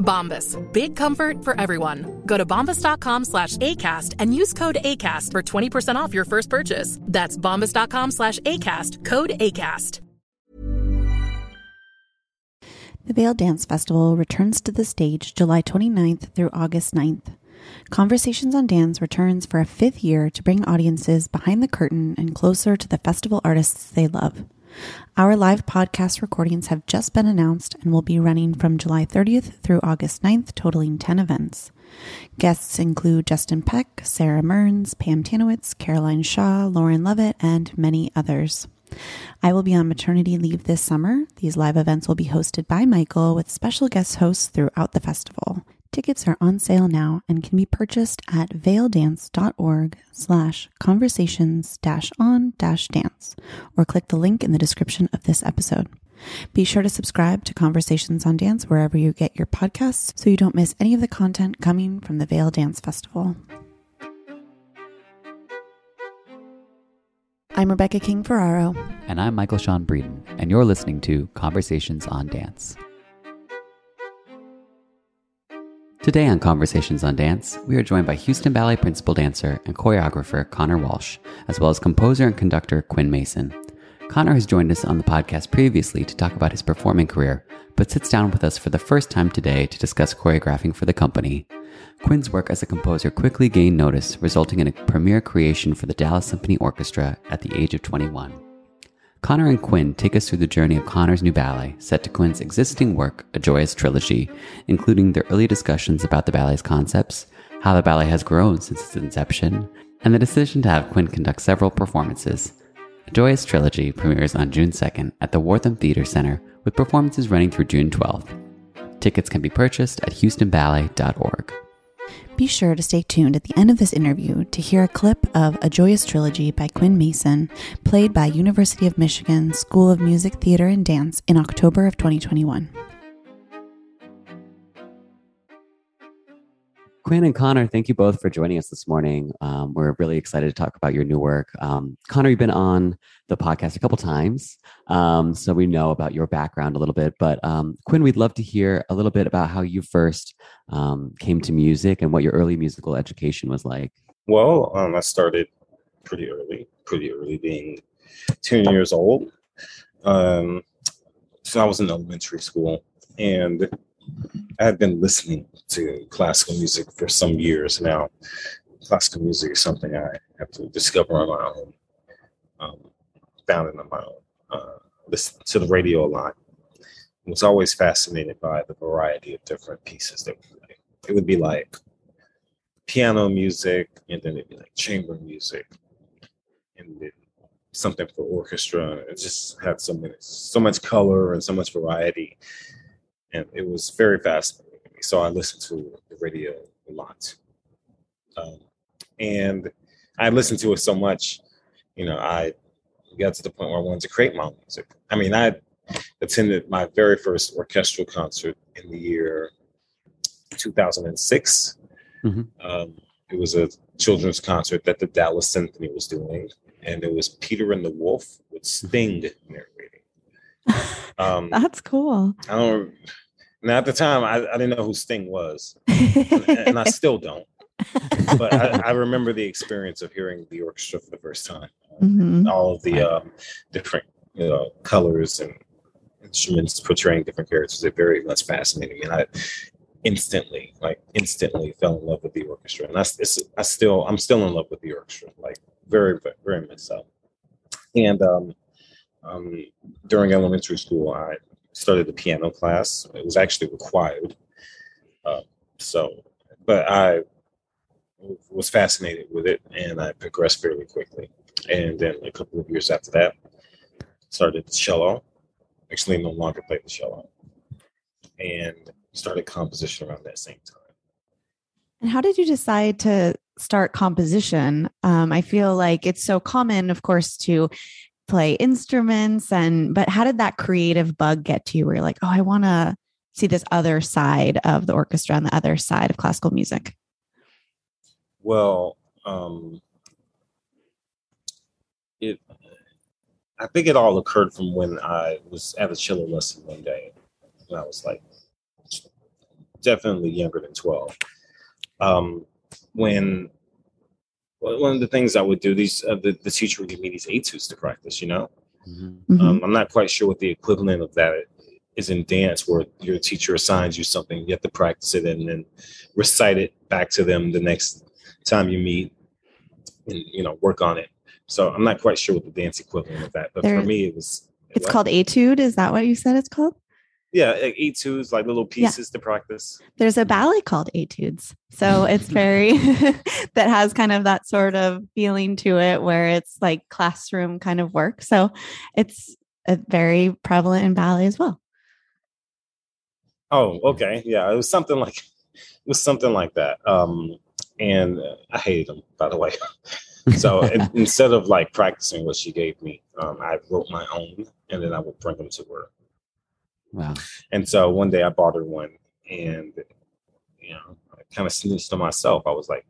Bombas. Big comfort for everyone. Go to bombas.com slash ACAST and use code ACAST for 20% off your first purchase. That's bombas.com slash ACAST. Code ACAST. The Vail Dance Festival returns to the stage July 29th through August 9th. Conversations on Dance returns for a fifth year to bring audiences behind the curtain and closer to the festival artists they love. Our live podcast recordings have just been announced and will be running from July 30th through August 9th, totaling 10 events. Guests include Justin Peck, Sara Mearns, Pam Tanowitz, Caroline Shaw, Lauren Lovette, and many others. I will be on maternity leave this summer. These live events will be hosted by Michael with special guest hosts throughout the festival. Tickets are on sale now and can be purchased at vaildance.org slash conversations dash on dash dance or click the link in the description of this episode. Be sure to subscribe to Conversations on Dance wherever you get your podcasts so you don't miss any of the content coming from the Vail Dance Festival. I'm Rebecca King Ferraro. And I'm Michael Sean Breeden, and you're listening to Conversations on Dance. Today on Conversations on Dance, we are joined by Houston Ballet principal dancer and choreographer Connor Walsh, as well as composer and conductor Quinn Mason. Connor has joined us on the podcast previously to talk about his performing career, but sits down with us for the first time today to discuss choreographing for the company. Quinn's work as a composer quickly gained notice, resulting in a premiere creation for the Dallas Symphony Orchestra at the age of 21. Connor and Quinn take us through the journey of Connor's new ballet, set to Quinn's existing work, A Joyous Trilogy, including their early discussions about the ballet's concepts, how the ballet has grown since its inception, and the decision to have Quinn conduct several performances. A Joyous Trilogy premieres on June 2nd at the Wortham Theater Center, with performances running through June 12th. Tickets can be purchased at houstonballet.org. Be sure to stay tuned at the end of this interview to hear a clip of A Joyous Trilogy by Quinn Mason, played by University of Michigan School of Music, Theater, and Dance in October of 2021. Quinn and Connor, thank you both for joining us this morning. Um, we're really excited to talk about your new work. Um, Connor, you've been on the podcast a couple times, um, so we know about your background a little bit. But um, Quinn, we'd love to hear a little bit about how you first um, came to music and what your early musical education was like. Well, um, I started pretty early, pretty early, being 10 years old. So I was in elementary school, and I had been listening to classical music for some years now. Classical music is something I have to discover on my own, um, found it on my own. Uh, listen to the radio a lot. I was always fascinated by the variety of different pieces that play. It would be like piano music, and then it'd be like chamber music, and then something for orchestra. It just had so many, so much color and so much variety and it was very fascinating to me. So I listened to the radio a lot, um, and I listened to it so much, you know, I got to the point where I wanted to create my own music. I mean, I attended my very first orchestral concert in the year 2006. Mm-hmm. Um, it was a children's concert that the Dallas Symphony was doing, and it was Peter and the Wolf with Sting narrating. Um, That's cool. I don't. Now at the time, I, I didn't know who Sting was, and, and I still don't. But I, I remember the experience of hearing the orchestra for the first time. Mhm. All of the um, different you know colors and instruments portraying different characters. It very much fascinated me, and I instantly, like instantly, fell in love with the orchestra. And I, s- it's, I still, I'm still in love with the orchestra, like very, very much so. And um, um, during elementary school, I started the piano class. It was actually required. Uh, so, but I was fascinated with it and I progressed fairly quickly. And then a couple of years after that, started cello. Actually, no longer played the cello. And started composition around that same time. And how did you decide to start composition? Um, I feel like it's so common, of course, to play instruments and but how did that creative bug get to you where you're like, oh, I want to see this other side of the orchestra and the other side of classical music? Well, um, it. I think it all occurred from when I was at a cello lesson one day. When I was like, definitely younger than twelve. Um, when one of the things I would do, these uh, the, the teacher would give me these etudes to practice. You know, Mhm. Mhm. um, I'm not quite sure what the equivalent of that is in dance, where your teacher assigns you something, you have to practice it and then recite it back to them the next time you meet, and you know work on it. So I'm not quite sure what the dance equivalent of that, but There- for me, it was. It's what? called etude. Is that what you said it's called? Yeah, like etudes, like little Yeah. pieces to practice. There's a ballet called etudes. So it's very, that has kind of that sort of feeling to it where it's like classroom kind of work. So it's very prevalent in ballet as well. Oh, okay, yeah, it was something like it was something like that. Um, and I hated them, by the way. so in- instead of like practicing what she gave me, um, I wrote my own, and then I would bring them to her. Wow. And so one day I bought her one, and you know, I kind of snitched on myself. I was like,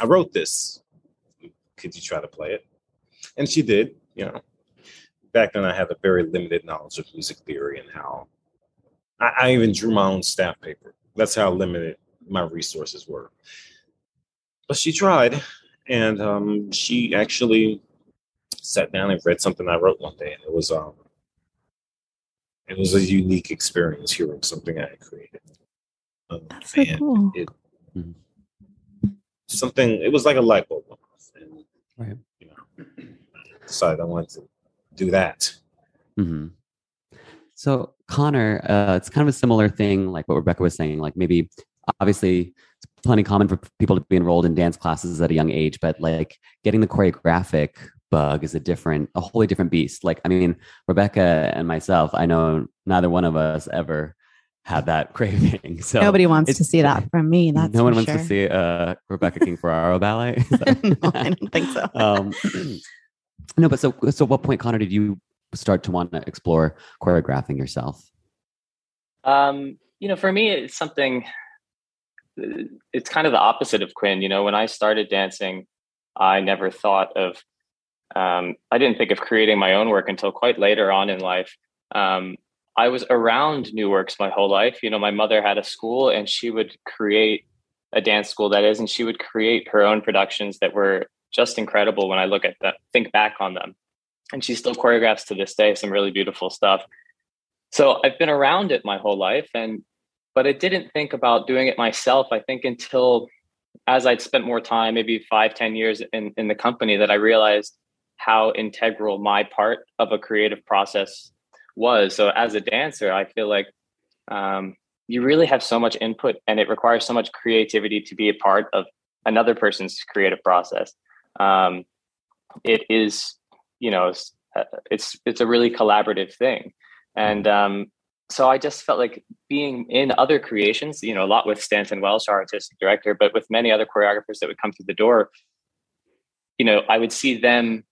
I wrote this. Could you try to play it? And she did. You know, back then I had a very limited knowledge of music theory and how I, I even drew my own staff paper. That's how limited my resources were. But she tried, and um, she actually sat down and read something I wrote one day, and it was um, it was a unique experience hearing something I had created. Um, That's so cool. It, Mhm. something. It was like a light bulb, and Right. you know, decided I wanted to do that. hmm So Connor, uh, it's kind of a similar thing, like what Rebecca was saying. Like maybe, obviously, it's plenty common for people to be enrolled in dance classes at a young age, but like getting the choreographic bug is a different, a wholly different beast. Like, I mean, Rebecca and myself, I know neither one of us ever had that craving. So Nobody wants to see that from me. That's no one wants sure. to see uh, Rebecca King Ferraro ballet. no, I don't think so. um, no, but so so, what point, Connor, did you start to want to explore choreographing yourself? Um, you know, for me, it's something. uh, It's kind of the opposite of Quinn. You know, when I started dancing, I never thought of. Um, I didn't think of creating my own work until quite later on in life. Um, I was around new works my whole life. You know, my mother had a school, and she would create a dance school that is, and she would create her own productions that were just incredible when I look at them, think back on them. And she still choreographs to this day some really beautiful stuff so i've been around it my whole life and but i didn't think about doing it myself i think until as i'd spent more time maybe five ten years in, in the company that i realized how integral my part of a creative process was. So as a dancer i feel like um, you really have so much input and it requires so much creativity to be a part of another person's creative process. Um, it is you know it's uh, it's, it's a really collaborative thing. And um, so I just felt like being in other creations, you know, a lot with Stanton Welch, our artistic director, but with many other choreographers that would come through the door, you know, I would see them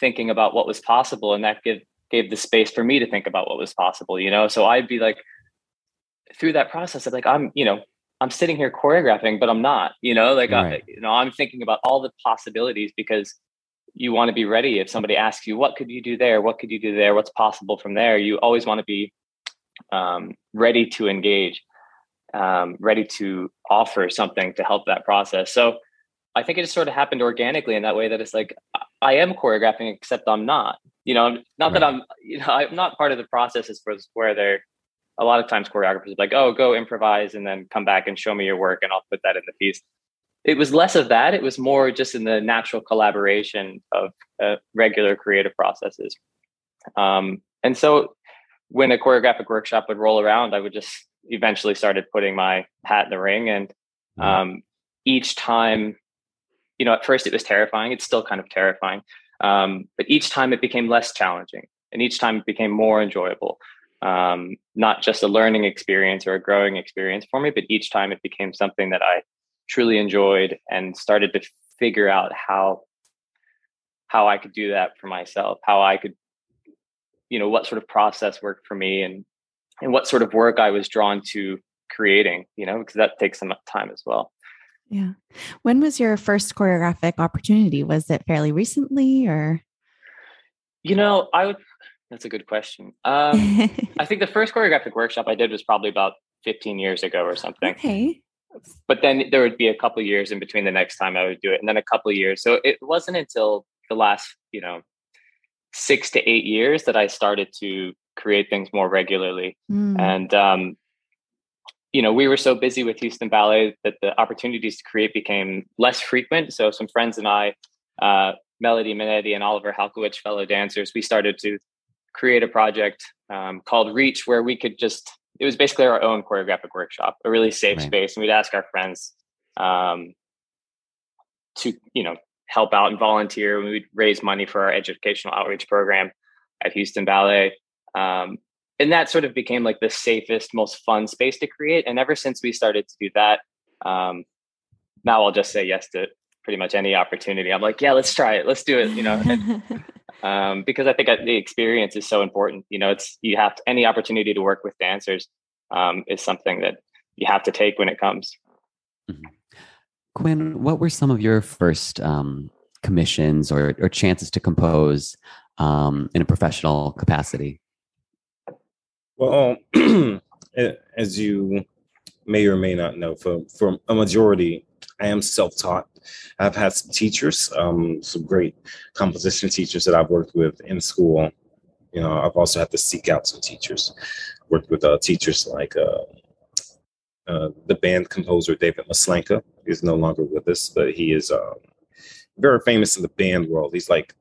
thinking about what was possible, and that give gave the space for me to think about what was possible, you know. So I'd be like, through that process, I'm like, I'm, you know, I'm sitting here choreographing, but I'm not, you know, like, I, you know, I'm thinking about all the possibilities because you want to be ready if somebody asks you, what could you do there? What could you do there? What's possible from there? You always want to be um, ready to engage, um, ready to offer something to help that process. So I think it just sort of happened organically in that way that it's like I am choreographing, except I'm not. You know, not right. that I'm. You know, I'm not part of the process. Is where they're a lot of times choreographers like, oh, go improvise and then come back and show me your work, and I'll put that in the piece. It was less of that. It was more just in the natural collaboration of uh, regular creative processes. Um, and so, when a choreographic workshop would roll around, I would just eventually started putting my hat in the ring, and mm-hmm. um, each time you know, at first it was terrifying. It's still kind of terrifying. Um, but each time it became less challenging and each time it became more enjoyable. Um, not just a learning experience or a growing experience for me, but each time it became something that I truly enjoyed and started to figure out how how I could do that for myself, how I could, you know, what sort of process worked for me and and what sort of work I was drawn to creating, you know, because that takes some time as well. Yeah. When was your first choreographic opportunity? Was it fairly recently or? You know, I would, that's a good question. Um, I think the first choreographic workshop I did was probably about 15 years ago or something. Okay. But then there would be a couple years in between the next time I would do it, and then a couple years. So it wasn't until the last, you know, six to eight years that I started to create things more regularly. Mm. And um, you know, we were so busy with Houston Ballet that the opportunities to create became less frequent. So some friends and I, uh, Melody Mennite and Oliver Halkowich, fellow dancers, we started to create a project um, called Reach, where we could just, it was basically our own choreographic workshop, a really safe right. space. And we'd ask our friends um, to, you know, help out and volunteer. We'd raise money for our educational outreach program at Houston Ballet. Um, and that sort of became like the safest, most fun space to create. And ever since we started to do that, um, now I'll just say yes to pretty much any opportunity. I'm like, yeah, let's try it. Let's do it. You know, and, um, because I think the experience is so important. You know, it's you have to, any opportunity to work with dancers um, is something that you have to take when it comes. Mm-hmm. Quinn, what were some of your first um, commissions or, or chances to compose um, in a professional capacity? Well, as you may or may not know, for, for a majority, I am self taught. I've had some teachers, um, some great composition teachers that I've worked with in school. You know, I've also had to seek out some teachers. Worked with uh, teachers like uh, uh, the band composer David Maslanka. He's no longer with us, but he is um, very famous in the band world. He's like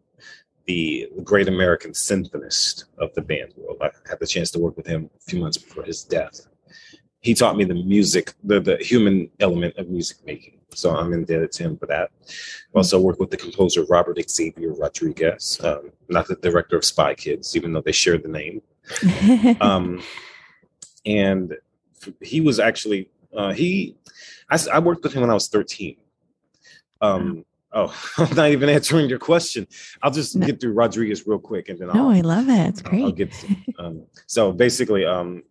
the great American symphonist of the band world. I had the chance to work with him a few months before his death. He taught me the music, the, the human element of music making. So I'm indebted to him for that. I also worked with the composer Robert Xavier Rodriguez, um, not the director of Spy Kids, even though they share the name. um, and he was actually, uh, he, I, I, worked with him when I was 13. Um, Oh, I'm not even answering your question. I'll just no. get through Rodriguez real quick, and then no, I'll, I love it. It's great. I'll, get to, um, so basically, um,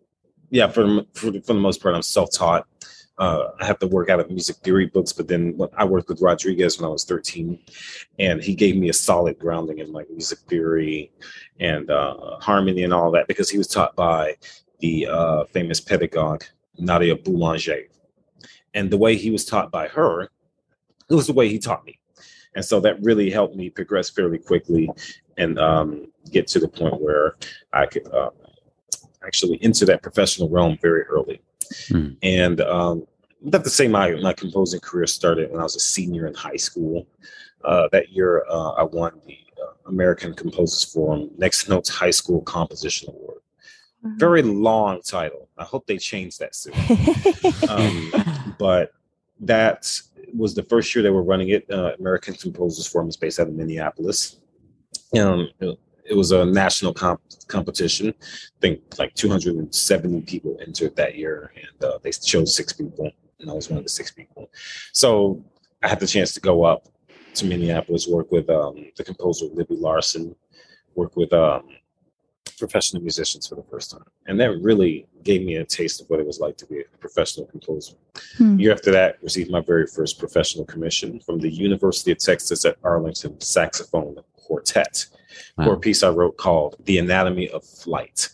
yeah, for, for for the most part, I'm self-taught. Uh, I have to work out of music theory books, but then I worked with Rodriguez when I was 13, and he gave me a solid grounding in like music theory and uh, harmony and all that because he was taught by the uh, famous pedagogue Nadia Boulanger, and the way he was taught by her, it was the way he taught me and so that really helped me progress fairly quickly and um, get to the point where I could uh, actually enter that professional realm very early. Hmm. And um, have to say my my composing career started when I was a senior in high school. Uh, that year, uh, I won the uh, American Composers Forum Next Notes High School Composition Award. Very long title. I hope they change that soon. um, but that was the first year they were running it. Uh, American Composers Forum is based out of Minneapolis. Um, it was a national comp- competition. I think like 270 people entered that year, and uh, they chose six people, and I was one of the six people. So I had the chance to go up to Minneapolis, work with um, the composer Libby Larsen, work with um, professional musicians for the first time. And that really gave me a taste of what it was like to be a professional composer. Hmm. Year after that, received my very first professional commission from the University of Texas at Arlington Saxophone Quartet wow. for a piece I wrote called The Anatomy of Flight.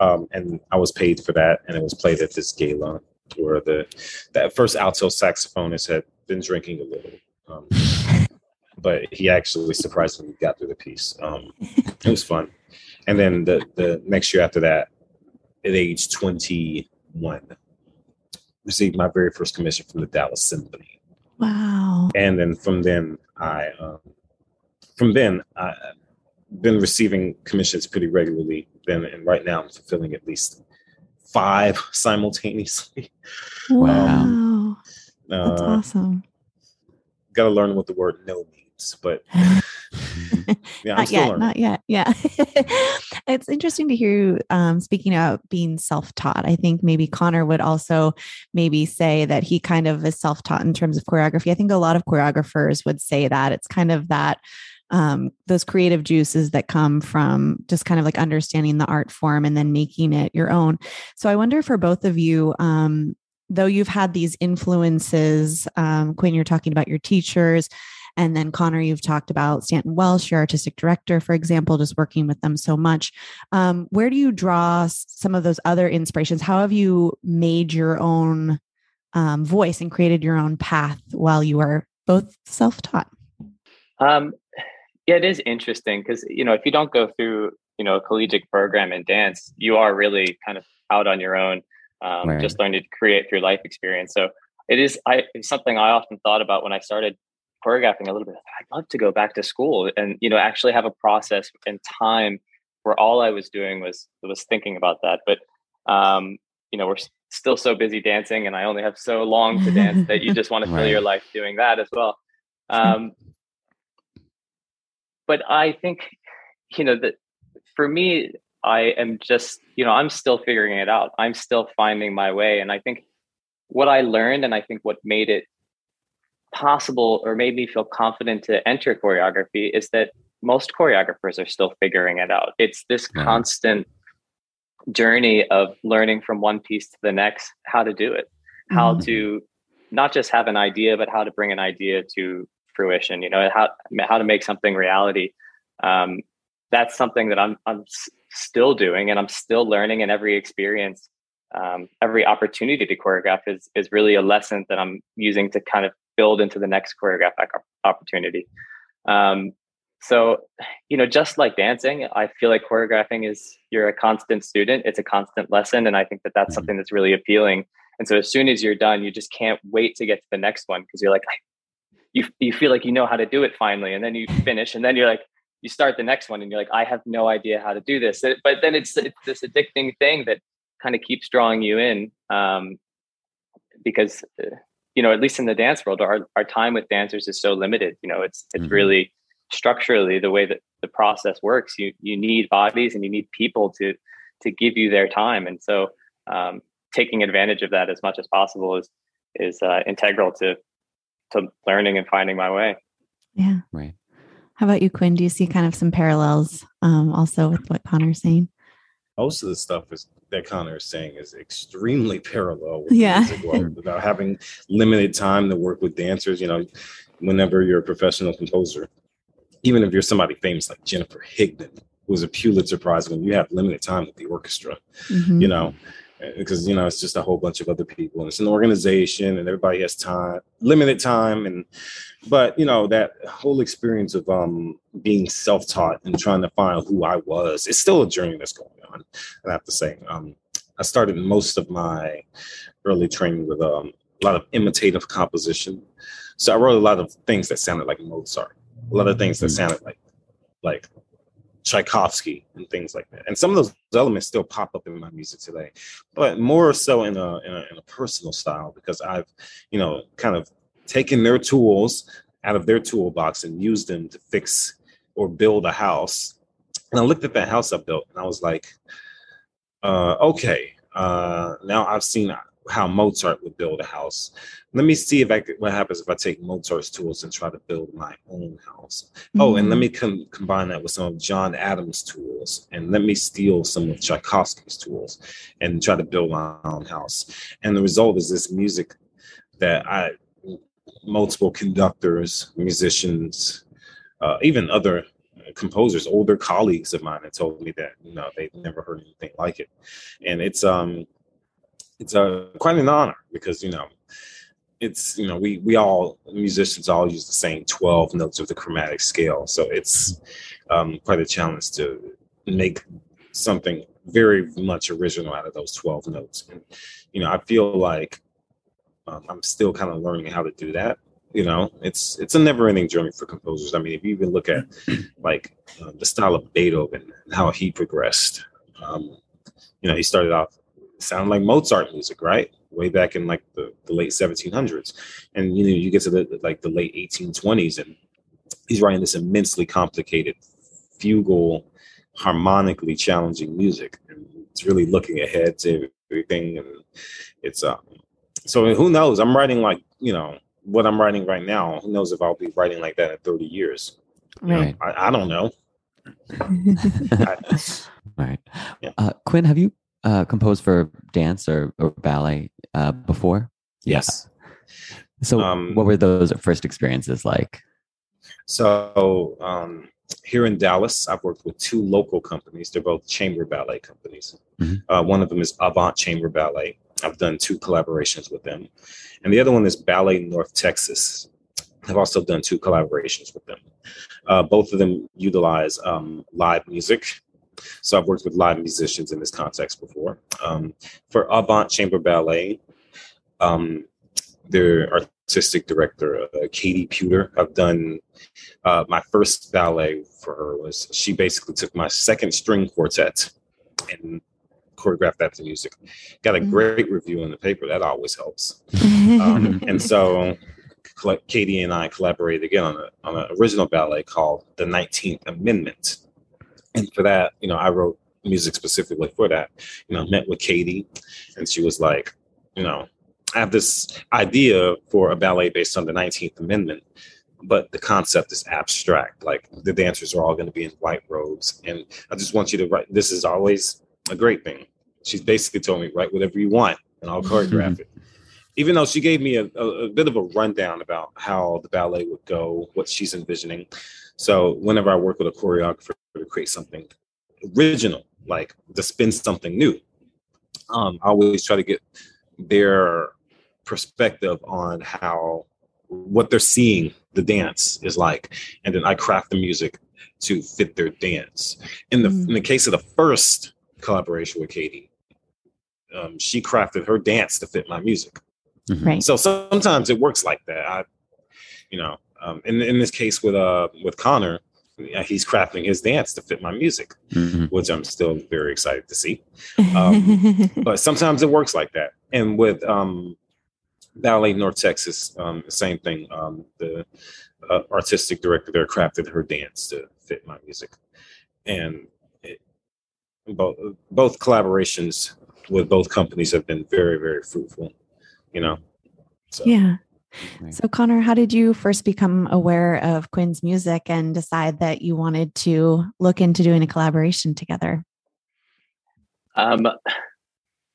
Um, and I was paid for that, and it was played at this gala where the that first alto saxophonist had been drinking a little. Um, but he actually surprisingly got through the piece. Um, it was fun. And then the the next year after that, at age 21, received my very first commission from the Dallas Symphony. Wow. And then from then I um, from then I been receiving commissions pretty regularly. Then and right now I'm fulfilling at least five simultaneously. Wow. Um, That's uh, awesome. Got to learn what the word no means, but yeah, not yet, learning. not yet. Yeah. it's interesting to hear you um, speaking about being self-taught. I think maybe Connor would also maybe say that he kind of is self-taught in terms of choreography. I think a lot of choreographers would say that it's kind of that um, those creative juices that come from just kind of like understanding the art form and then making it your own. So I wonder for both of you, um, though you've had these influences, um, Quinn, you're talking about your teachers and then Connor, you've talked about Stanton Welch, your artistic director, for example, just working with them so much. Um, where do you draw some of those other inspirations? How have you made your own um, voice and created your own path while you are both self-taught? Um, yeah, it is interesting because you know if you don't go through you know a collegiate program in dance, you are really kind of out on your own, um, right. just learning to create through life experience. So it is I it's something I often thought about when I started choreographing a little bit. I'd love to go back to school and you know actually have a process and time where all I was doing was was thinking about that. But um, you know, we're still so busy dancing, and I only have so long to dance that you just want to fill right. your life doing that as well. Um, but I think you know that for me, I am just you know I'm still figuring it out. I'm still finding my way, and I think what I learned, and I think what made it possible or made me feel confident to enter choreography is that most choreographers are still figuring it out. It's this yeah. constant journey of learning from one piece to the next how to do it, how mm-hmm. to not just have an idea, but how to bring an idea to fruition. You know how how to make something reality. Um, that's something that I'm I'm s- still doing, and I'm still learning. And every experience, um, every opportunity to choreograph is is really a lesson that I'm using to kind of build into the next choreographic opportunity. Um, so, you know, just like dancing, I feel like choreographing is you're a constant student. It's a constant lesson, and I think that that's mm-hmm. something that's really appealing. And so, as soon as you're done, you just can't wait to get to the next one because you're like, you you feel like you know how to do it finally, and then you finish, and then you're like, you start the next one, and you're like, I have no idea how to do this. But then it's, it's this addicting thing that kind of keeps drawing you in um, because uh, you know, at least in the dance world, our, our time with dancers is so limited. You know, it's it's mm-hmm. really structurally the way that the process works. You you need bodies and you need people to to give you their time, and so um, taking advantage of that as much as possible is is uh, integral to to learning and finding my way. Yeah. Right. How about you, Quinn? Do you see kind of some parallels um, also with what Connor's saying? most of the stuff is that Connor is saying is extremely parallel with yeah. about having limited time to work with dancers. You know, whenever you're a professional composer, even if you're somebody famous like Jennifer Higdon, who's a Pulitzer Prize when you have limited time with the orchestra, mm-hmm. you know, because you know it's just a whole bunch of other people and it's an organization and everybody has time limited time and but you know that whole experience of um being self-taught and trying to find who i was it's still a journey that's going on i have to say um i started most of my early training with um, a lot of imitative composition so i wrote a lot of things that sounded like mozart a lot of things that mm. sounded like like Tchaikovsky and things like that. And some of those elements still pop up in my music today, but more so in a, in a, in a personal style because I've, you know, kind of taken their tools out of their toolbox and used them to fix or build a house. And I looked at that house I built and I was like, uh, okay, uh, now I've seen how Mozart would build a house. Let me see if I could, what happens if I take Mozart's tools and try to build my own house. Mm-hmm. Oh, and let mm-hmm. me com- combine that with some of John Adams' tools, and let me steal some of Tchaikovsky's tools, and try to build my own house. And the result is this music that I, multiple conductors, musicians, uh, even other composers, older colleagues of mine, have told me that you know they've never heard anything like it, and it's um it's a quite an honor because you know it's you know we we all musicians all use the same 12 notes of the chromatic scale. So it's um, quite a challenge to make something very much original out of those 12 notes. And you know i feel like um, i'm still kind of learning how to do that you know? It's it's a never ending journey for composers. I mean if you even look at like uh, the style of beethoven and how he progressed um, you know he started off sound like Mozart music, right? Way back in like the, the late 1700s. And you know, you get to the like the late 1820s and he's writing this immensely complicated fugal harmonically challenging music and it's really looking ahead to everything and it's um so who knows i'm writing like you know what i'm writing right now who knows if i'll be writing like that in 30 years right know, I, I, don't know right yeah. uh, quinn have you uh, composed for dance or, or ballet uh, before? Yes. So, um, what were those first experiences like? So, um, here in Dallas, I've worked with two local companies. They're both chamber ballet companies. Mm-hmm. Uh, one of them is Avant Chamber Ballet. I've done two collaborations with them. And the other one is Ballet North Texas. I've also done two collaborations with them. Uh, both of them utilize um, live music so I've worked with live musicians in this context before. Um, for Avant Chamber Ballet, um, their artistic director, uh, Katie Puder, I've done uh, my first ballet for her was she basically took my second string quartet and choreographed that to music. Got a mm-hmm. great review in the paper. That always helps. um, and so Katie and I collaborated again on, a, on an original ballet called The 19th Amendment and for that, you know, I wrote music specifically for that. You know, met with Katie, and she was like, you know, I have this idea for a ballet based on the 19th Amendment, but the concept is abstract. Like the dancers are all going to be in white robes, and I just want you to write. This is always a great thing. She's basically told me write whatever you want, and I'll choreograph it. Even though she gave me a, a, a bit of a rundown about how the ballet would go, what she's envisioning, so whenever I work with a choreographer to create something original, like to spin something new, um, I always try to get their perspective on how what they're seeing the dance is like, and then I craft the music to fit their dance. In the mm. in the case of the first collaboration with Katie, um, she crafted her dance to fit my music. Mm-hmm. Right. So sometimes it works like that. I, you know, um, in in this case with uh with Connor, he's crafting his dance to fit my music, mm-hmm. which I'm still very excited to see. Um, but sometimes it works like that. And with um, Ballet North Texas, um, same thing. Um, the uh, artistic director there crafted her dance to fit my music, and it, both both collaborations with both companies have been very very fruitful. You know. So. Yeah. So, Connor, how did you first become aware of Quinn's music and decide that you wanted to look into doing a collaboration together? Um,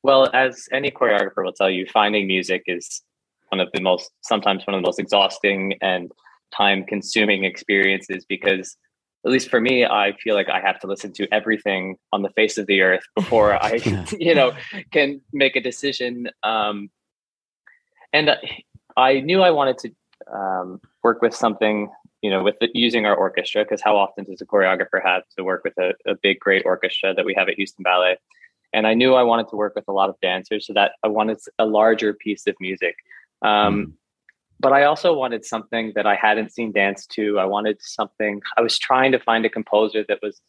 well, as any choreographer will tell you, finding music is one of the most, sometimes one of the most exhausting and time consuming experiences because, at least for me, I feel like I have to listen to everything on the face of the earth before I, you know, can make a decision. Um, and I knew I wanted to um, work with something, you know, with the, using our orchestra, because how often does a choreographer have to work with a, a, big, great orchestra that we have at Houston Ballet? And I knew I wanted to work with a lot of dancers, so that I wanted a larger piece of music. Um, mm. But I also wanted something that I hadn't seen dance to. I wanted something. I was trying to find a composer that was,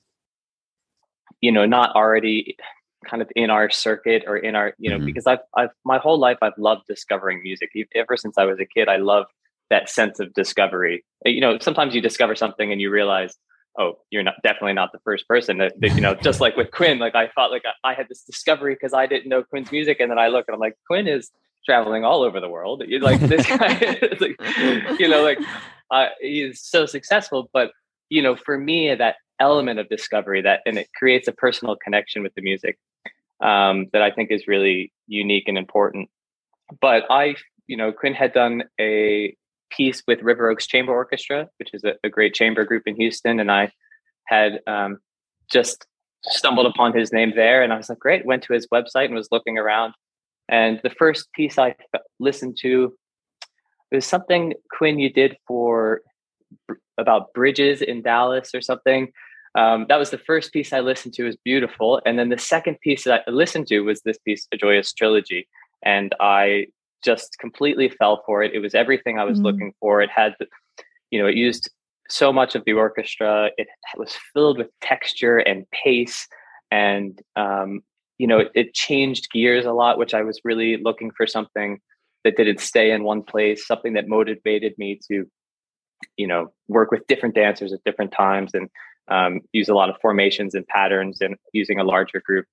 you know, not already kind of in our circuit or in our you know mm-hmm. because I've I've my whole life I've loved discovering music ever since I was a kid I love that sense of discovery you know sometimes you discover something and you realize oh, you're not definitely not the first person that, that you know, just like with Quinn, like I thought like I, I had this discovery because I didn't know Quinn's music. And then I look and I'm like, Quinn is traveling all over the world. You're like this guy, like, you know, like uh, he's so successful. But you know, for me, that element of discovery that and it creates a personal connection with the music um, that I think is really unique and important. But I, you know, Quinn had done a piece with River Oaks Chamber Orchestra, which is a, a great chamber group in Houston, and I had um, just stumbled upon his name there, and I was like, great. Went to his website and was looking around, and the first piece I listened to was something Quinn you did for about bridges in Dallas or something. Um, that was the first piece I listened to. It was beautiful, and then the second piece that I listened to was this piece, A Joyous Trilogy, and I just completely fell for it. It was everything I was mm-hmm. looking for. It had, you know, it used so much of the orchestra. It was filled with texture and pace, and um, you know, it, it changed gears a lot, which I was really looking for something that didn't stay in one place, something that motivated me to, you know, work with different dancers at different times and um, use a lot of formations and patterns and using a larger group.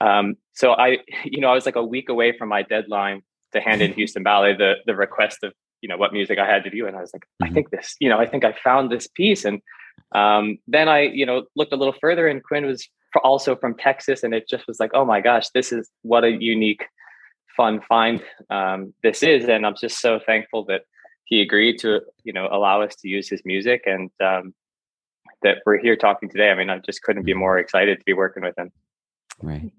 Um, so I, you know, I was like a week away from my deadline to hand in Houston Ballet the the request of you know what music I had to do, and I was like, mm-hmm. I think this, you know, I think I found this piece, and um, then I you know looked a little further, and Quinn was also from Texas, and it just was like, oh my gosh, this is what a unique, fun find um, this is, and I'm just so thankful that he agreed to you know allow us to use his music. And um, that we're here talking today. I mean, I just couldn't be mm-hmm. more excited to be working with him. Right.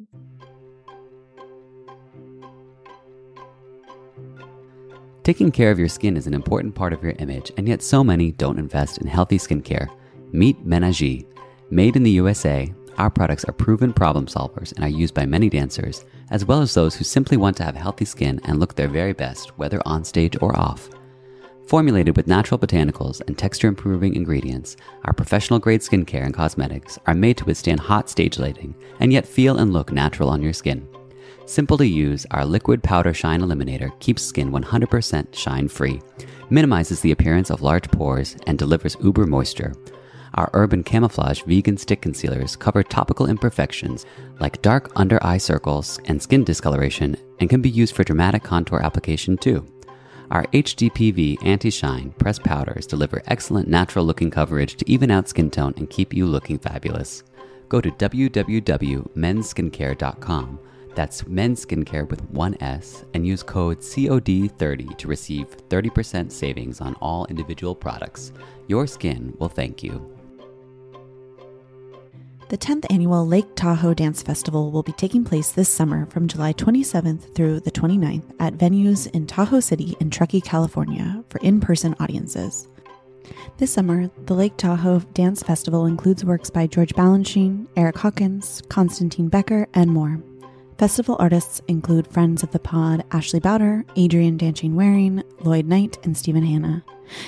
Taking care of your skin is an important part of your image, and yet so many don't invest in healthy skincare. Meet MENAJI. Made in the USA, our products are proven problem solvers and are used by many dancers, as well as those who simply want to have healthy skin and look their very best, whether on stage or off. Formulated with natural botanicals and texture improving ingredients, our professional grade skincare and cosmetics are made to withstand hot stage lighting and yet feel and look natural on your skin. Simple to use, our liquid powder shine eliminator keeps skin 100% shine free, minimizes the appearance of large pores, and delivers uber moisture. Our Urban Camouflage vegan stick concealers cover topical imperfections like dark under eye circles and skin discoloration and can be used for dramatic contour application too. Our HDPV anti shine pressed powders deliver excellent natural looking coverage to even out skin tone and keep you looking fabulous. Go to www.menskincare.com. that's men's skincare with one S and use code COD30 to receive 30% savings on all individual products. Your skin will thank you. The 10th annual Lake Tahoe Dance Festival will be taking place this summer from July 27th through the 29th at venues in Tahoe City and Truckee, California for in person audiences. This summer, the Lake Tahoe Dance Festival includes works by George Balanchine, Erick Hawkins, Constantine Baecher, and more. Festival artists include friends of the pod Ashley Bouder, Adrian Danchig-Waring, Lloyd Knight, and Stephen Hanna.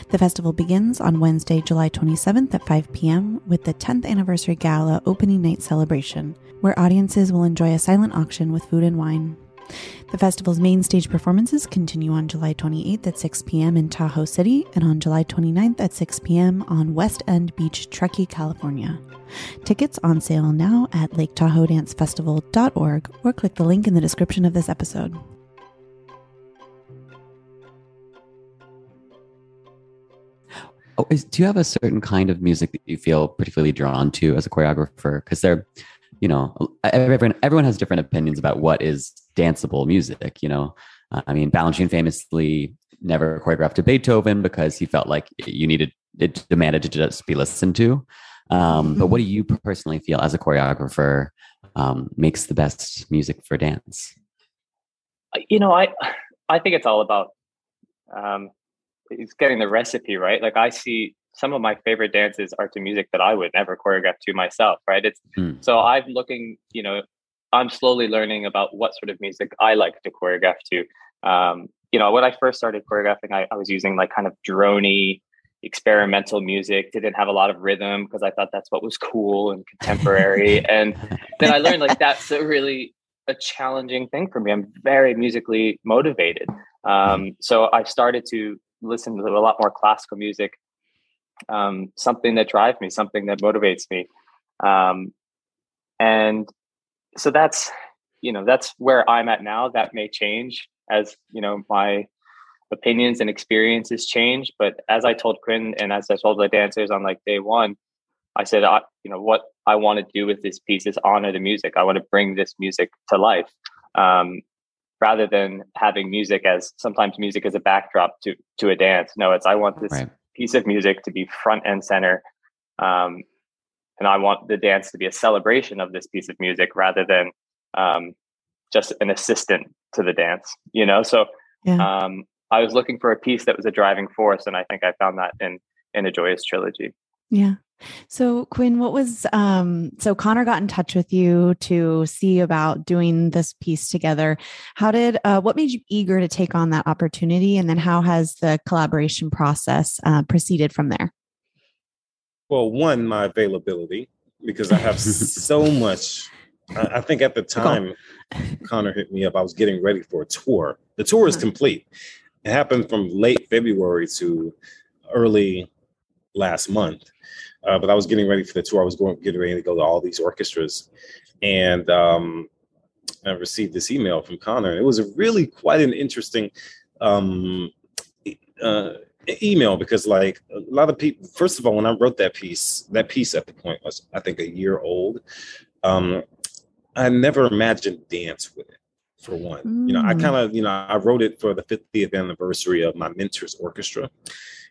The festival begins on Wednesday, July 27th at 5 p.m. with the 10th anniversary gala opening night celebration, where audiences will enjoy a silent auction with food and wine. The festival's main stage performances continue on July 28th at 6 p.m. in Tahoe City and on July 29th at 6 p.m. on West End Beach, Truckee, California. Tickets on sale now at laketahoedancefestival.org or click the link in the description of this episode. Oh, is, do you have a certain kind of music that you feel particularly drawn to as a choreographer? Because they're, you know, everyone everyone has different opinions about what is danceable music. You know, uh, I mean, Balanchine famously never choreographed to Beethoven because he felt like you needed it demanded to just be listened to. Um, but what do you personally feel as a choreographer um, makes the best music for dance? Uh, you know, I I think it's all about um, it's getting the recipe right. Like I see some of my favorite dances are to music that I would never choreograph to myself. Right. It's mm. so I'm looking. You know, I'm slowly learning about what sort of music I like to choreograph to. Um, you know, when I first started choreographing, I, I was using like kind of drony experimental music didn't have a lot of rhythm because i thought that's what was cool and contemporary and then i learned like that's a really a challenging thing for me i'm very musically motivated um, so i started to listen to a lot more classical music um, something that drives me, something that motivates me. Um, and so that's, you know, that's where I'm at now. That may change as, you know, my opinions and experiences change. But as I told Quinn and as I told the dancers on like day one, I said, I, you know, what I want to do with this piece is honor the music. I want to bring this music to life. Um, rather than having music as sometimes music as a backdrop to to a dance. No, it's I want this right. piece of music to be front and center. Um, and I want the dance to be a celebration of this piece of music rather than um, just an assistant to the dance, you know? So yeah. um, I was looking for a piece that was a driving force, and I think I found that in in a joyous trilogy. Yeah. So Quinn, what was um so Connor got in touch with you to see about doing this piece together. How did uh what made you eager to take on that opportunity and then how has the collaboration process uh, proceeded from there? Well, one, my availability because I have so much I, I think at the time Connor hit me up, I was getting ready for a tour. The tour is uh-huh. complete. It happened from late February to early last month uh, but I was getting ready for the tour. I was going getting ready to go to all these orchestras, and um, I received this email from Connor. And it was a really quite an interesting um, uh, email because, like, a lot of people. First of all, when I wrote that piece, that piece at the point was I think a year old. Um, I never imagined dance with it. For one, mm. you know, I mm. kind of, you know, I wrote it for the 50th anniversary of my mentor's orchestra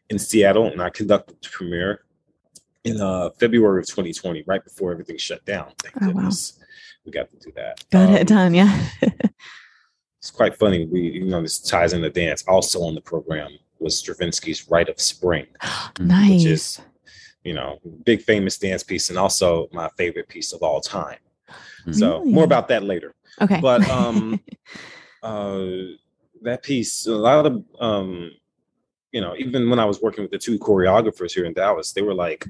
in Seattle, and I conducted the premiere in uh, February of 2020, right before everything shut down. Thank oh, goodness. Wow. We got to do that. Got um, it done, yeah. it's quite funny. We, you know, this ties in the dance. Also on the program was Stravinsky's Rite of Spring. nice. Which is, you know, big famous dance piece and also my favorite piece of all time. Really? So more about that later. Okay. But um uh that piece, a lot of um, you know, even when I was working with the two choreographers here in Dallas, they were like,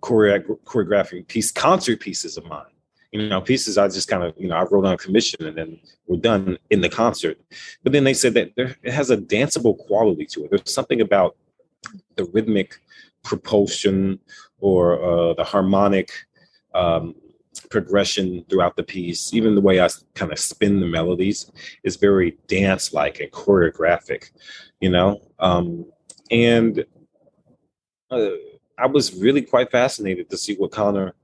choreographing piece concert pieces of mine. You know pieces i just kind of you know i wrote on commission and then we're done in the concert. But then they said that there, it has a danceable quality to it. There's something about the rhythmic propulsion or uh, the harmonic um, progression throughout the piece. Even the way i kind of spin the melodies is very dance like and choreographic you know? Um, and uh, I was really quite fascinated to see what Connor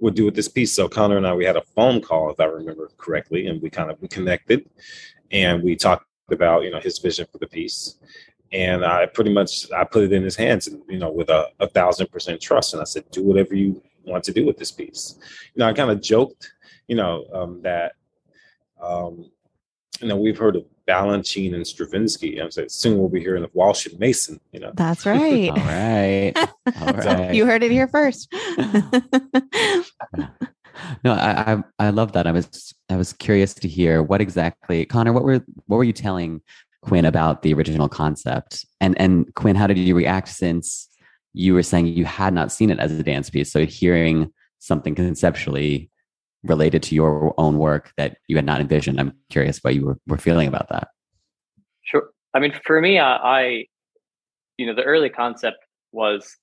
would do with this piece. So Connor and I, we had a phone call, if I remember correctly, and we kind of we connected and we talked about you know his vision for the piece. And I pretty much I put it in his hands, and you know, with a, a thousand percent trust. And I said, do whatever you want to do with this piece. You know, I kind of joked, you know, um, that um, you know we've heard of Balanchine and Stravinsky. I'm saying soon we'll be hearing of Walsh and Mason. You know, that's right. All right, all right. you heard it here first. no, I, I I love that. I was I was curious to hear what exactly, Connor. What were what were you telling Quinn about the original concept? And and Quinn, how did you react since you were saying you had not seen it as a dance piece? So hearing something conceptually related to your own work that you had not envisioned. I'm curious what you were, were feeling about that. Sure. I mean, for me, I, I, you know, the early concept was,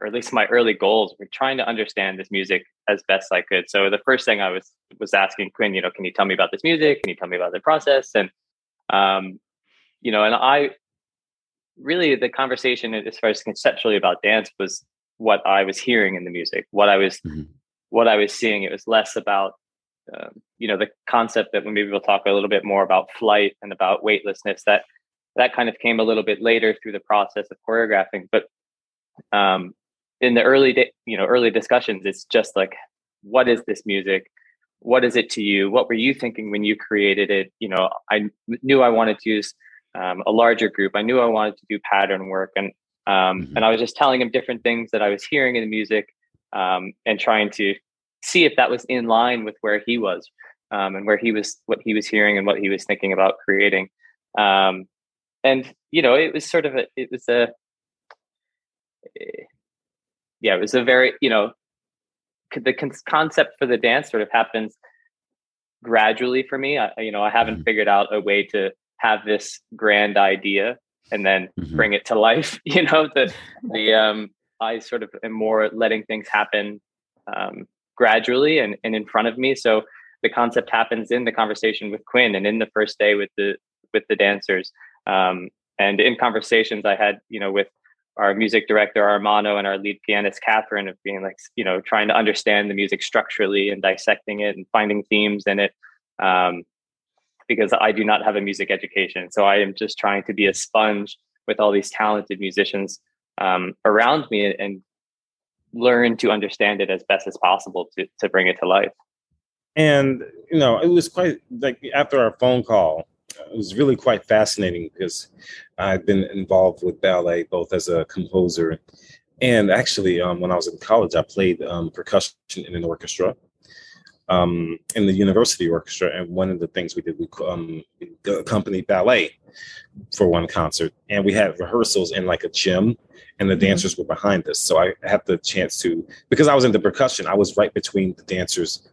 or at least my early goals were trying to understand this music as best I could. So the first thing I was was asking Quinn, you know, can you tell me about this music? Can you tell me about the process? And, um, you know, and I really the conversation as far as conceptually about dance was what I was hearing in the music, what I was mm-hmm what I was seeing, it was less about, um, you know, the concept that maybe we'll talk a little bit more about flight and about weightlessness. That that kind of came a little bit later through the process of choreographing. But um, in the early, day, you know, early discussions, it's just like, what is this music? What is it to you? What were you thinking when you created it? You know, I knew I wanted to use um, a larger group. I knew I wanted to do pattern work, and um, mm-hmm. and I was just telling him different things that I was hearing in the music um, and trying to see if that was in line with where he was um, and where he was, what he was hearing and what he was thinking about creating. Um, and you know, it was sort of a, it was a, yeah, it was a very, you know, the con- concept for the dance sort of happens gradually for me. I, you know, I haven't mm-hmm. figured out a way to have this grand idea and then Mhm. bring it to life. You know, the the um, I sort of am more letting things happen um, gradually and, and in front of me. So the concept happens in the conversation with Quinn and in the first day with the with the dancers. Um, and in conversations I had, you know, with our music director Ermanno and our lead pianist Catherine of being like, you know, trying to understand the music structurally and dissecting it and finding themes in it. Um, because I do not have a music education. So I am just trying to be a sponge with all these talented musicians um, around me and learn to understand it as best as possible to, to bring it to life. and you know it was quite like after our phone call it was really quite fascinating because i've been involved with ballet both as a composer and actually um, when i was in college i played um, percussion in an orchestra um, in the university orchestra and one of the things we did we um, accompanied ballet for one concert and we had rehearsals in like a gym and the dancers were behind us so i had the chance to because i was into percussion i was right between the dancers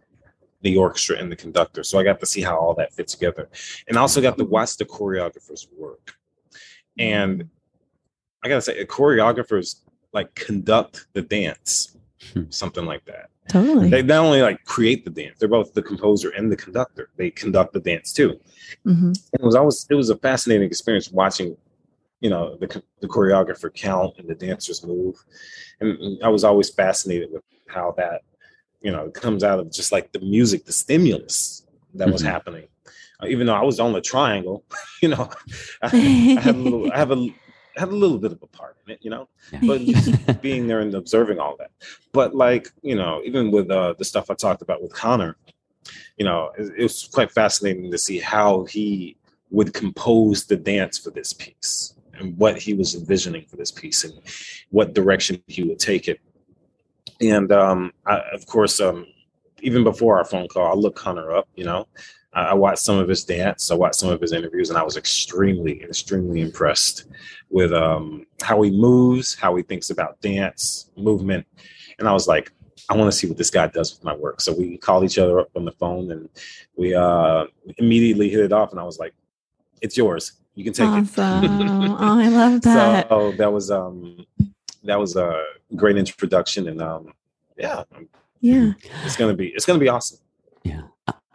the orchestra and the conductor. So I got to see how all that fit together. And I also got to watch the choreographers work. And I gotta say, choreographers like conduct the dance, Hmm. something like that. Totally. They not only like create the dance, they're both the composer and the conductor. They conduct the dance too. hmm It was always it was a fascinating experience watching, you know, the the choreographer count and the dancers move. And I was always fascinated with how that you know, comes out of just like the music, the stimulus that was Mhm. happening. Uh, even though I was on the triangle, you know, I, I had a little, I have a, I had a little bit of a part in it, you know, Yeah. but just being there and observing all that. But like, you know, even with uh, the stuff I talked about with Connor, you know, it, it was quite fascinating to see how he would compose the dance for this piece and what he was envisioning for this piece and what direction he would take it and um, I, of course, um, even before our phone call, I looked Connor up. You know, I, I watched some of his dance, I watched some of his interviews, and I was extremely, extremely impressed with um, how he moves, how he thinks about dance, movement, and I was like, I want to see what this guy does with my work. So we called each other up on the phone, and we uh, immediately hit it off. And I was like, "It's yours. You can take it." Awesome. oh, I love that. So that was um that was a great introduction, and um yeah, yeah. it's gonna be it's gonna be awesome. Yeah.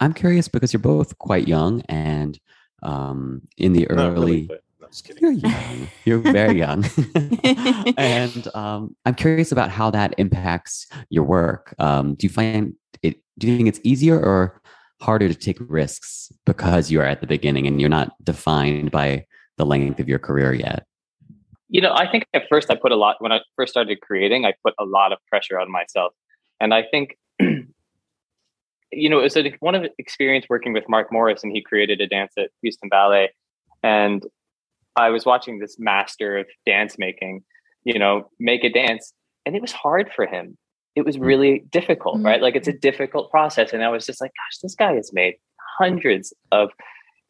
I'm curious because you're both quite young and um, in the Not really, early. but no, just kidding. You're young. You're very young. and um, I'm curious about how that impacts your work. Um, do you find it, do you think it's easier or harder to take risks because you are at the beginning and you're not defined by the length of your career yet? You know, I think at first I put a lot, when I first started creating, I put a lot of pressure on myself. And I think, you know, it was a, one of the experience working with Mark Morris and he created a dance at Houston Ballet. And I was watching this master of dance making, you know, make a dance. And it was hard for him. It was really difficult, Mm. right? Like it's a difficult process. And I was just like, gosh, this guy has made hundreds of,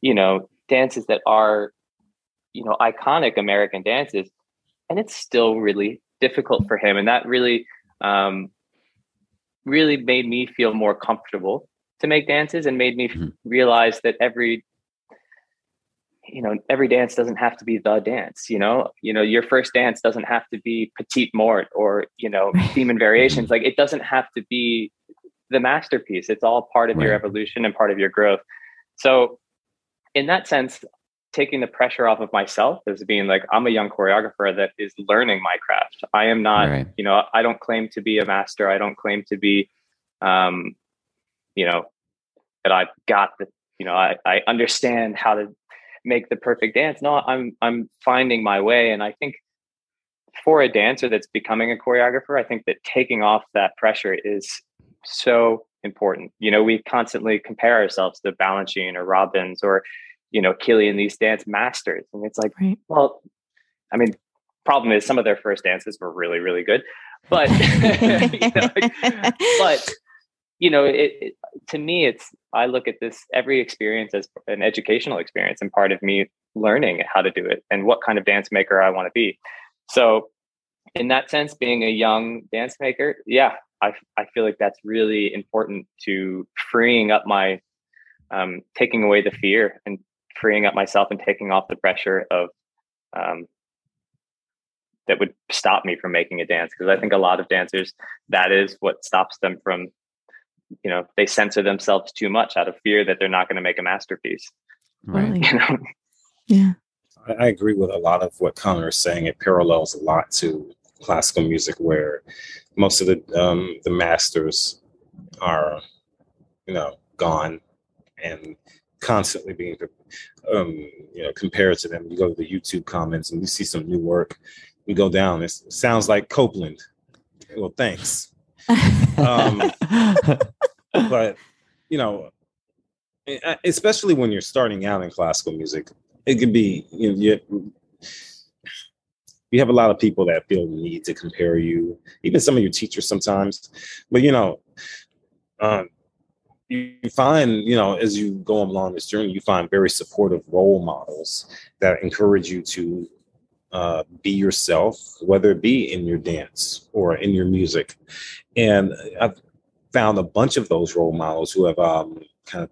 you know, dances that are, you know, iconic American dances. And it's still really difficult for him. And that really, um, really made me feel more comfortable to make dances and made me Mhm. realize that every you know every dance doesn't have to be the dance you know? You know your first dance doesn't have to be petite mort or you know theme and variations. Like it doesn't have to be the masterpiece. It's all part of your evolution and part of your growth. So in that sense taking the pressure off of myself as being like i'm a young choreographer that is learning my craft. I am not Right. you know i don't claim to be a master. I don't claim to be um you know that i've got the you know i, I understand how to make the perfect dance. No i'm i'm finding my way. And i think for a dancer that's becoming a choreographer i think that taking off that pressure is so important. You know we constantly compare ourselves to balanchine or robbins or you know Kylián these dance masters and it's like Right. well i mean problem is some of their first dances were really really good but you know, but you know it, it to me it's i look at this every experience as an educational experience and part of me learning how to do it and what kind of dance maker i want to be so in that sense being a young dance maker yeah i, I feel like that's really important to freeing up my um, taking away the fear and freeing up myself and taking off the pressure of um, that would stop me from making a dance because I think a lot of dancers that is what stops them from you know they censor themselves too much out of fear that they're not going to make a masterpiece Right. you know Yeah. I, I agree with a lot of what Connor is saying. It parallels a lot to classical music, where most of the um, the masters are, you know, gone and constantly being, um, you know, compared to them. You go to the YouTube comments and you see some new work. You go down. It sounds like Copland. Well, thanks. Um, but you know, especially when you're starting out in classical music, it could be you know, you, you have a lot of people that feel the need to compare you, even some of your teachers sometimes. But you know, um, you find you know as you go along this journey, you find very supportive role models that encourage you to uh, be yourself, whether it be in your dance or in your music. And I've found a bunch of those role models who have um, kind of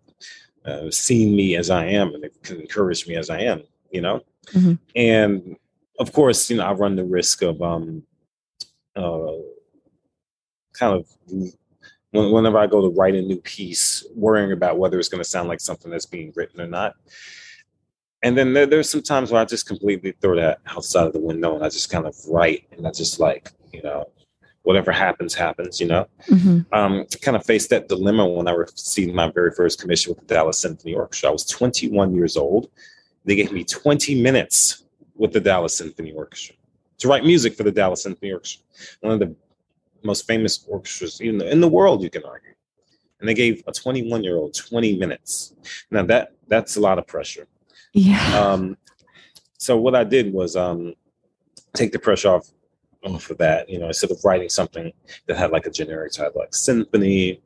uh, seen me as I am and encouraged me as I am, you know? Mhm. And of course, you know, I run the risk of um, uh, kind of whenever I go to write a new piece, worrying about whether it's going to sound like something that's being written or not. And then there, there's some times where I just completely throw that outside of the window and I just kind of write and I just like, you know, whatever happens, happens, you know? Mhm. um, kind of faced that dilemma when I received my very first commission with the Dallas Symphony Orchestra. I was 21 years old. They gave me 20 minutes with the Dallas Symphony Orchestra to write music for the Dallas Symphony Orchestra, one of the most famous orchestras in the, in the world, you can argue. And they gave a 21 year old 20 minutes. Now that that's a lot of pressure. Yeah. Um, so what I did was um, take the pressure off off of that. You know, instead of writing something that had like a generic title like symphony,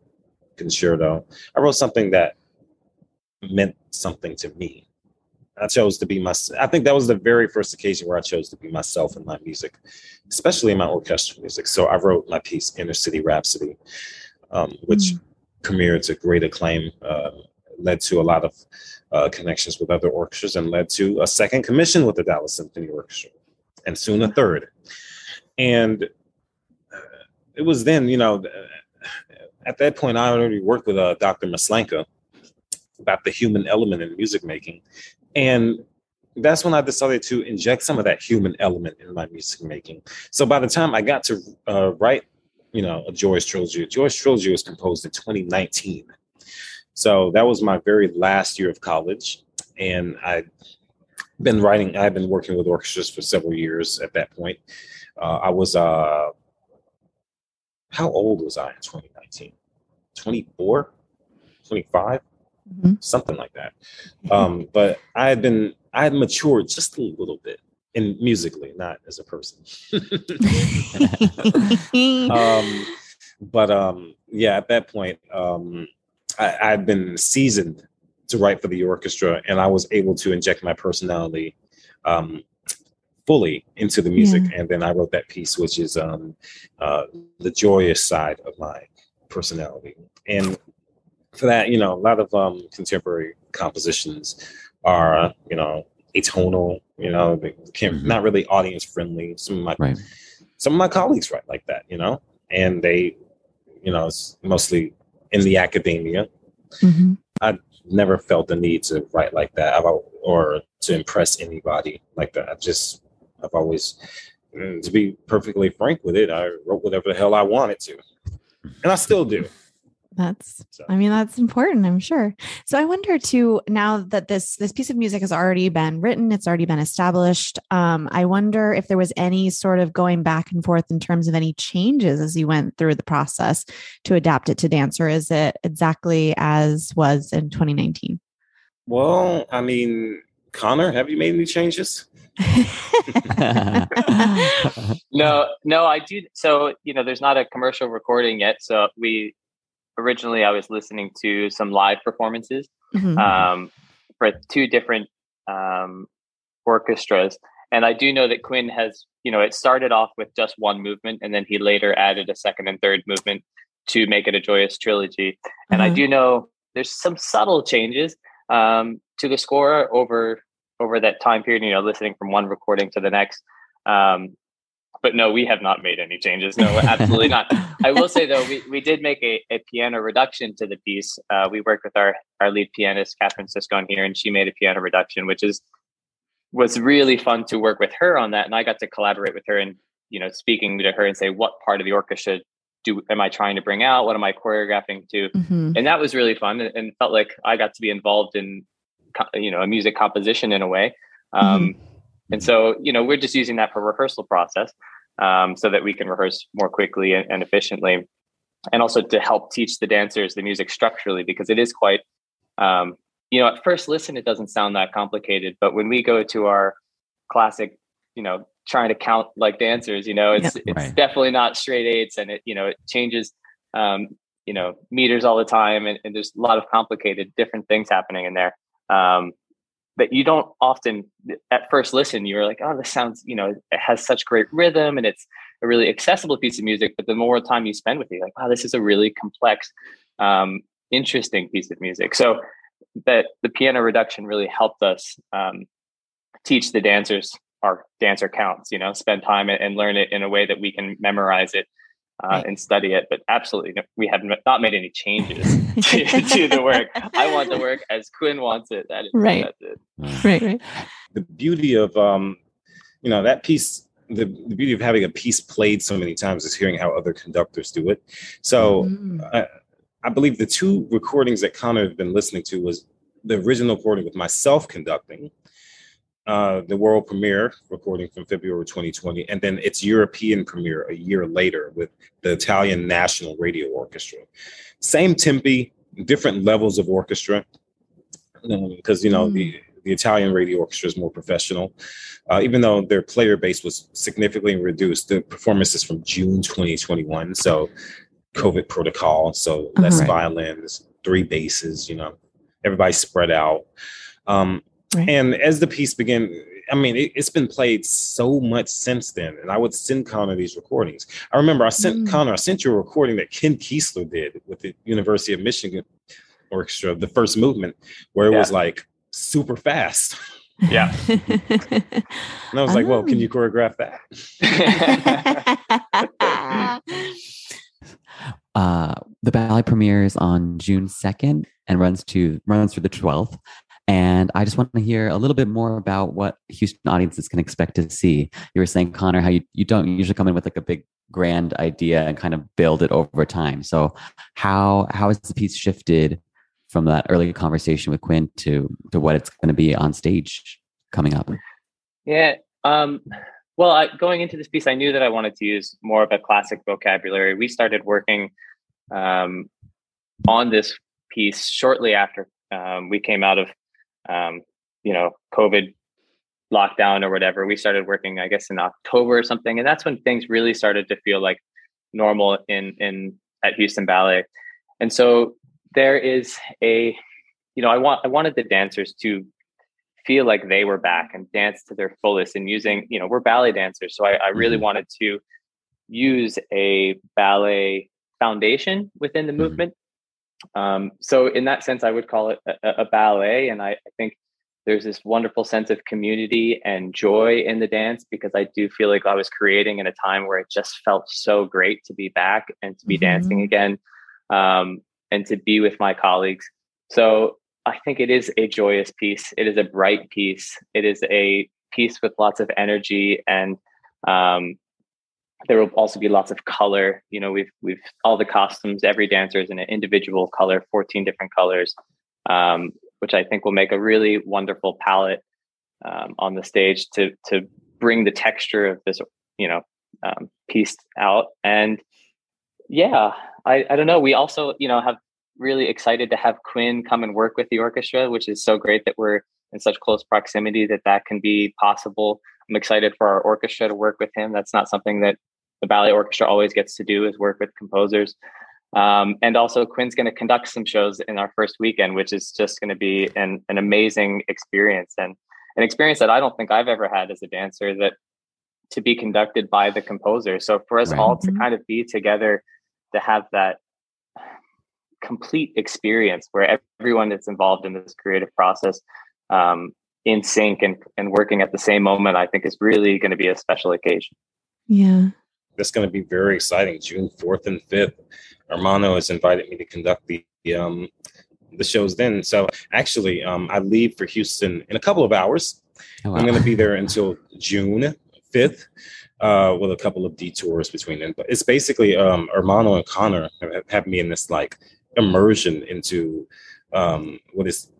concerto, I wrote something that meant something to me. I chose to be my. I think that was the very first occasion where I chose to be myself in my music, especially in my orchestral music. So I wrote my piece "Inner City Rhapsody," um, which premiered to great acclaim, uh, led to a lot of uh, connections with other orchestras, and led to a second commission with the Dallas Symphony Orchestra, and soon a third. And uh, it was then, you know, at that point, I already worked with uh, Dr. Maslanka about the human element in music making. And that's when I decided to inject some of that human element in my music making. So by the time I got to uh, write, you know, a Joyous Trilogy, Joyous Trilogy was composed in 2019. So that was my very last year of college. And I'd been writing, I've been working with orchestras for several years at that point. Uh, I was, uh, how old was I in 2019? 24, 25? Mhm. something like that. Um, but I had been, I had matured just a little bit in musically, not as a person. um, but um, yeah, at that point, um, I, I'd been seasoned to write for the orchestra, and I was able to inject my personality um, fully into the music. And then I wrote that piece, which is um, uh, the joyous side of my personality. And for that, you know, a lot of um, contemporary compositions are, you know, atonal. You know, they can't not really audience friendly. Some of my Right. some of my colleagues write like that, you know, and they, you know, it's mostly in the academia. Mhm. Never felt the need to write like that I've, or to impress anybody like that. I just, I've always, mm, to be perfectly frank with it, I wrote whatever the hell I wanted to, and I still do. That's So. I mean that's important, I'm sure. So I wonder too now that this this piece of music has already been written, it's already been established. Um I wonder if there was any sort of going back and forth in terms of any changes as you went through the process to adapt it to dance or is it exactly as was in 2019? Well, I mean, Connor, have you made any changes? no, no, I do. So, you know, there's not a commercial recording yet. So we originally I was listening to some live performances Mhm. um, for two different um, orchestras. And I do know that Quinn has, you know, it started off with just one movement and then he later added a second and third movement to make it a joyous trilogy. And I Uh-huh. do know there's some subtle changes um, to the score over over that time period, you know, listening from one recording to the next. Um, but no, we have not made any changes. No, absolutely not. I will say though, we, we did make a, a piano reduction to the piece. Uh, we worked with our our lead pianist Catherine Siscon here, and she made a piano reduction, which is was really fun to work with her on that. And I got to collaborate with her and you know speaking to her and say what part of the orchestra do am I trying to bring out? What am I choreographing to? Mm-hmm. And that was really fun, and, and, felt like I got to be involved in you know a music composition in a way. Um, mm-hmm. And so you know we're just using that for rehearsal process um, so that we can rehearse more quickly and, and, efficiently, and also to help teach the dancers the music structurally because it is quite um, you know at first listen it doesn't sound that complicated, but when we go to our classic you know trying to count like dancers you know it's it's right. definitely not straight eights and it you know it changes um you know meters all the time and, and there's a lot of complicated different things happening in there. Um but you don't often at first listen you're like oh this sounds you know it has such great rhythm and it's a really accessible piece of music but the more time you spend with it like wow this is a really complex um interesting piece of music. So that the piano reduction really helped us um, teach the dancers our dancer counts you know spend time and learn it in a way that we can memorize it uh, right. and study it but absolutely we have not made any changes to, to, the work i want the work as quinn wants it that is right it. right right the beauty of um you know that piece the, the beauty of having a piece played so many times is hearing how other conductors do it so mm. I, I believe the two recordings that connor had been listening to was the original recording with myself conducting uh, the world premiere recording from February 2020, and then its European premiere a year later with the Italian National Radio Orchestra. Same tempi, different levels of orchestra, because um, you know mm. the the Italian radio orchestra is more professional. Uh, even though their player base was significantly reduced, the performance is from June 2021, so COVID protocol, so less uh-huh. violins, three basses, you know, everybody spread out. Um, Right. And as the piece began, I mean, it, has been played so much since then. And I would send Connor these recordings. I remember I sent mm. Connor, I sent you a recording that Ken Kiesler did with the University of Michigan Orchestra, of the first movement, where it yeah. was like super fast. Yeah. and I was oh. like, well, can you oh. choreograph that? uh, the ballet premieres on June 2nd and runs to runs through the 12th. And I just want to hear a little bit more about what Houston audiences can expect to see. You were saying, Connor, how you, you don't usually come in with like a big grand idea and kind of build it over time. So how how has the piece shifted from that early conversation with Quinn to to what it's going to be on stage coming up? Yeah. Um, well, I, going into this piece, I knew that I wanted to use more of a classic vocabulary. We started working um, on this piece shortly after um, we came out of um, you know, COVID lockdown or whatever, we started working, I guess, in October or something, and that's when things really started to feel like normal in in at Houston Ballet. And so there is a, you know, I want I wanted the dancers to feel like they were back and dance to their fullest and using, you know, we're ballet dancers, so I, I really mm-hmm. wanted to use a ballet foundation within the mm-hmm. movement um, so in that sense, I would call it a, a ballet, and I, I, think there's this wonderful sense of community and joy in the dance because I do feel like I was creating in a time where it just felt so great to be back and to be mm-hmm. dancing again, um, and to be with my colleagues. So I think it is a joyous piece. It is a bright piece. It is a piece with lots of energy and um, there will also be lots of color. You know, we've we've all the costumes. Every dancer is in an individual color, fourteen different colors, um, which I think will make a really wonderful palette um, on the stage to to bring the texture of this, you know, um, piece out. And yeah, I I don't know. We also you know have really excited to have Quinn come and work with the orchestra, which is so great that we're in such close proximity that that can be possible. I'm excited for our orchestra to work with him. That's not something that the ballet orchestra always gets to do is work with composers. Um, and also, Quinn's going to conduct some shows in our first weekend, which is just going to be an, an amazing experience and an experience that I don't think I've ever had as a dancer that to be conducted by the composer. So for us right. all to kind of be together to have that complete experience where everyone that's involved in this creative process um, in sync and, and working at the same moment, I think is really going to be a special occasion. Yeah. That's going to be very exciting. June 4th and 5th. Ermanno has invited me to conduct the um, the shows then. So actually, um, I leave for Houston in a couple of hours. Oh, wow. I'm going to be there until June 5th. Uh, with a couple of detours between them, but it's basically um, Ermanno and Connor have, have me in this like immersion into um, what is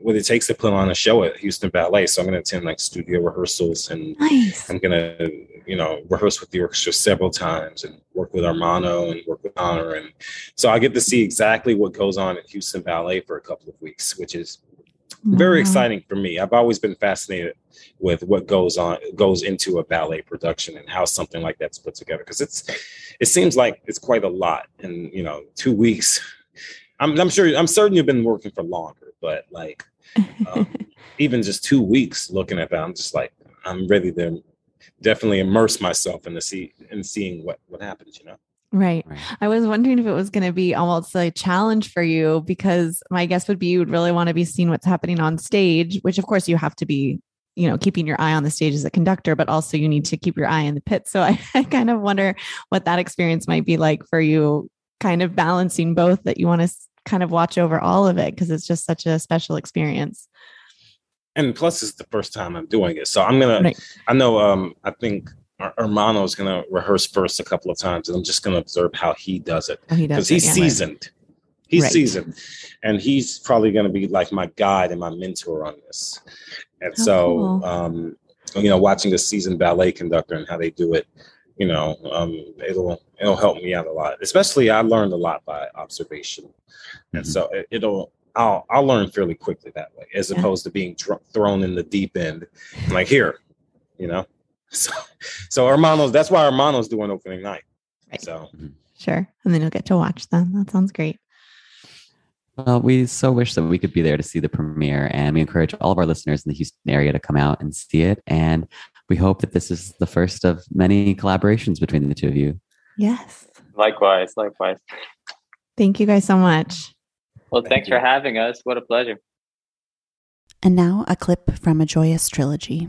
what it takes to put on a show at Houston Ballet. So I'm going to attend like studio rehearsals and nice. I'm going to, you know, rehearse with the orchestra several times and work with Ermanno and work with Connor. And so I get to see exactly what goes on at Houston Ballet for a couple of weeks, which is very exciting for me. I've always been fascinated with what goes on goes into a ballet production and how something like that's put together because it's it seems like it's quite a lot in you know two weeks. I'm, I'm sure I'm certain you've been working for longer, but like um, even just two weeks looking at that, I'm just like, I'm ready to definitely immerse myself in the see in seeing what what happens. You know. Right. right. I was wondering if it was going to be almost a challenge for you because my guess would be you would really want to be seeing what's happening on stage, which of course you have to be, you know, keeping your eye on the stage as a conductor, but also you need to keep your eye in the pit. So I, I kind of wonder what that experience might be like for you, kind of balancing both that you want to kind of watch over all of it because it's just such a special experience. And plus, it's the first time I'm doing it, so I'm gonna. Right. I know. Um, I think Ermanno is gonna rehearse first a couple of times, and I'm just gonna observe how he does it because he's yeah, seasoned. Right. He's right. seasoned, and he's probably gonna be like my guide and my mentor on this. And oh, so, cool. um, you know, watching a seasoned ballet conductor and how they do it, you know, um, it'll it'll help me out a lot. Especially, I learned a lot by observation, mm-hmm. and so it, will I'll I'll learn fairly quickly that way, as opposed to being dr- thrown in the deep end. like here, you know. So, so Ermanno's that's why Ermanno's doing opening night. Right. So mm-hmm. sure, and then you'll get to watch them. That sounds great. Well, we so wish that we could be there to see the premiere, and we encourage all of our listeners in the Houston area to come out and see it. And we hope that this is the first of many collaborations between the two of you. Yes. Likewise. Likewise. Thank you guys so much. Well, thanks for having us. What a pleasure. And now a clip from a joyous trilogy.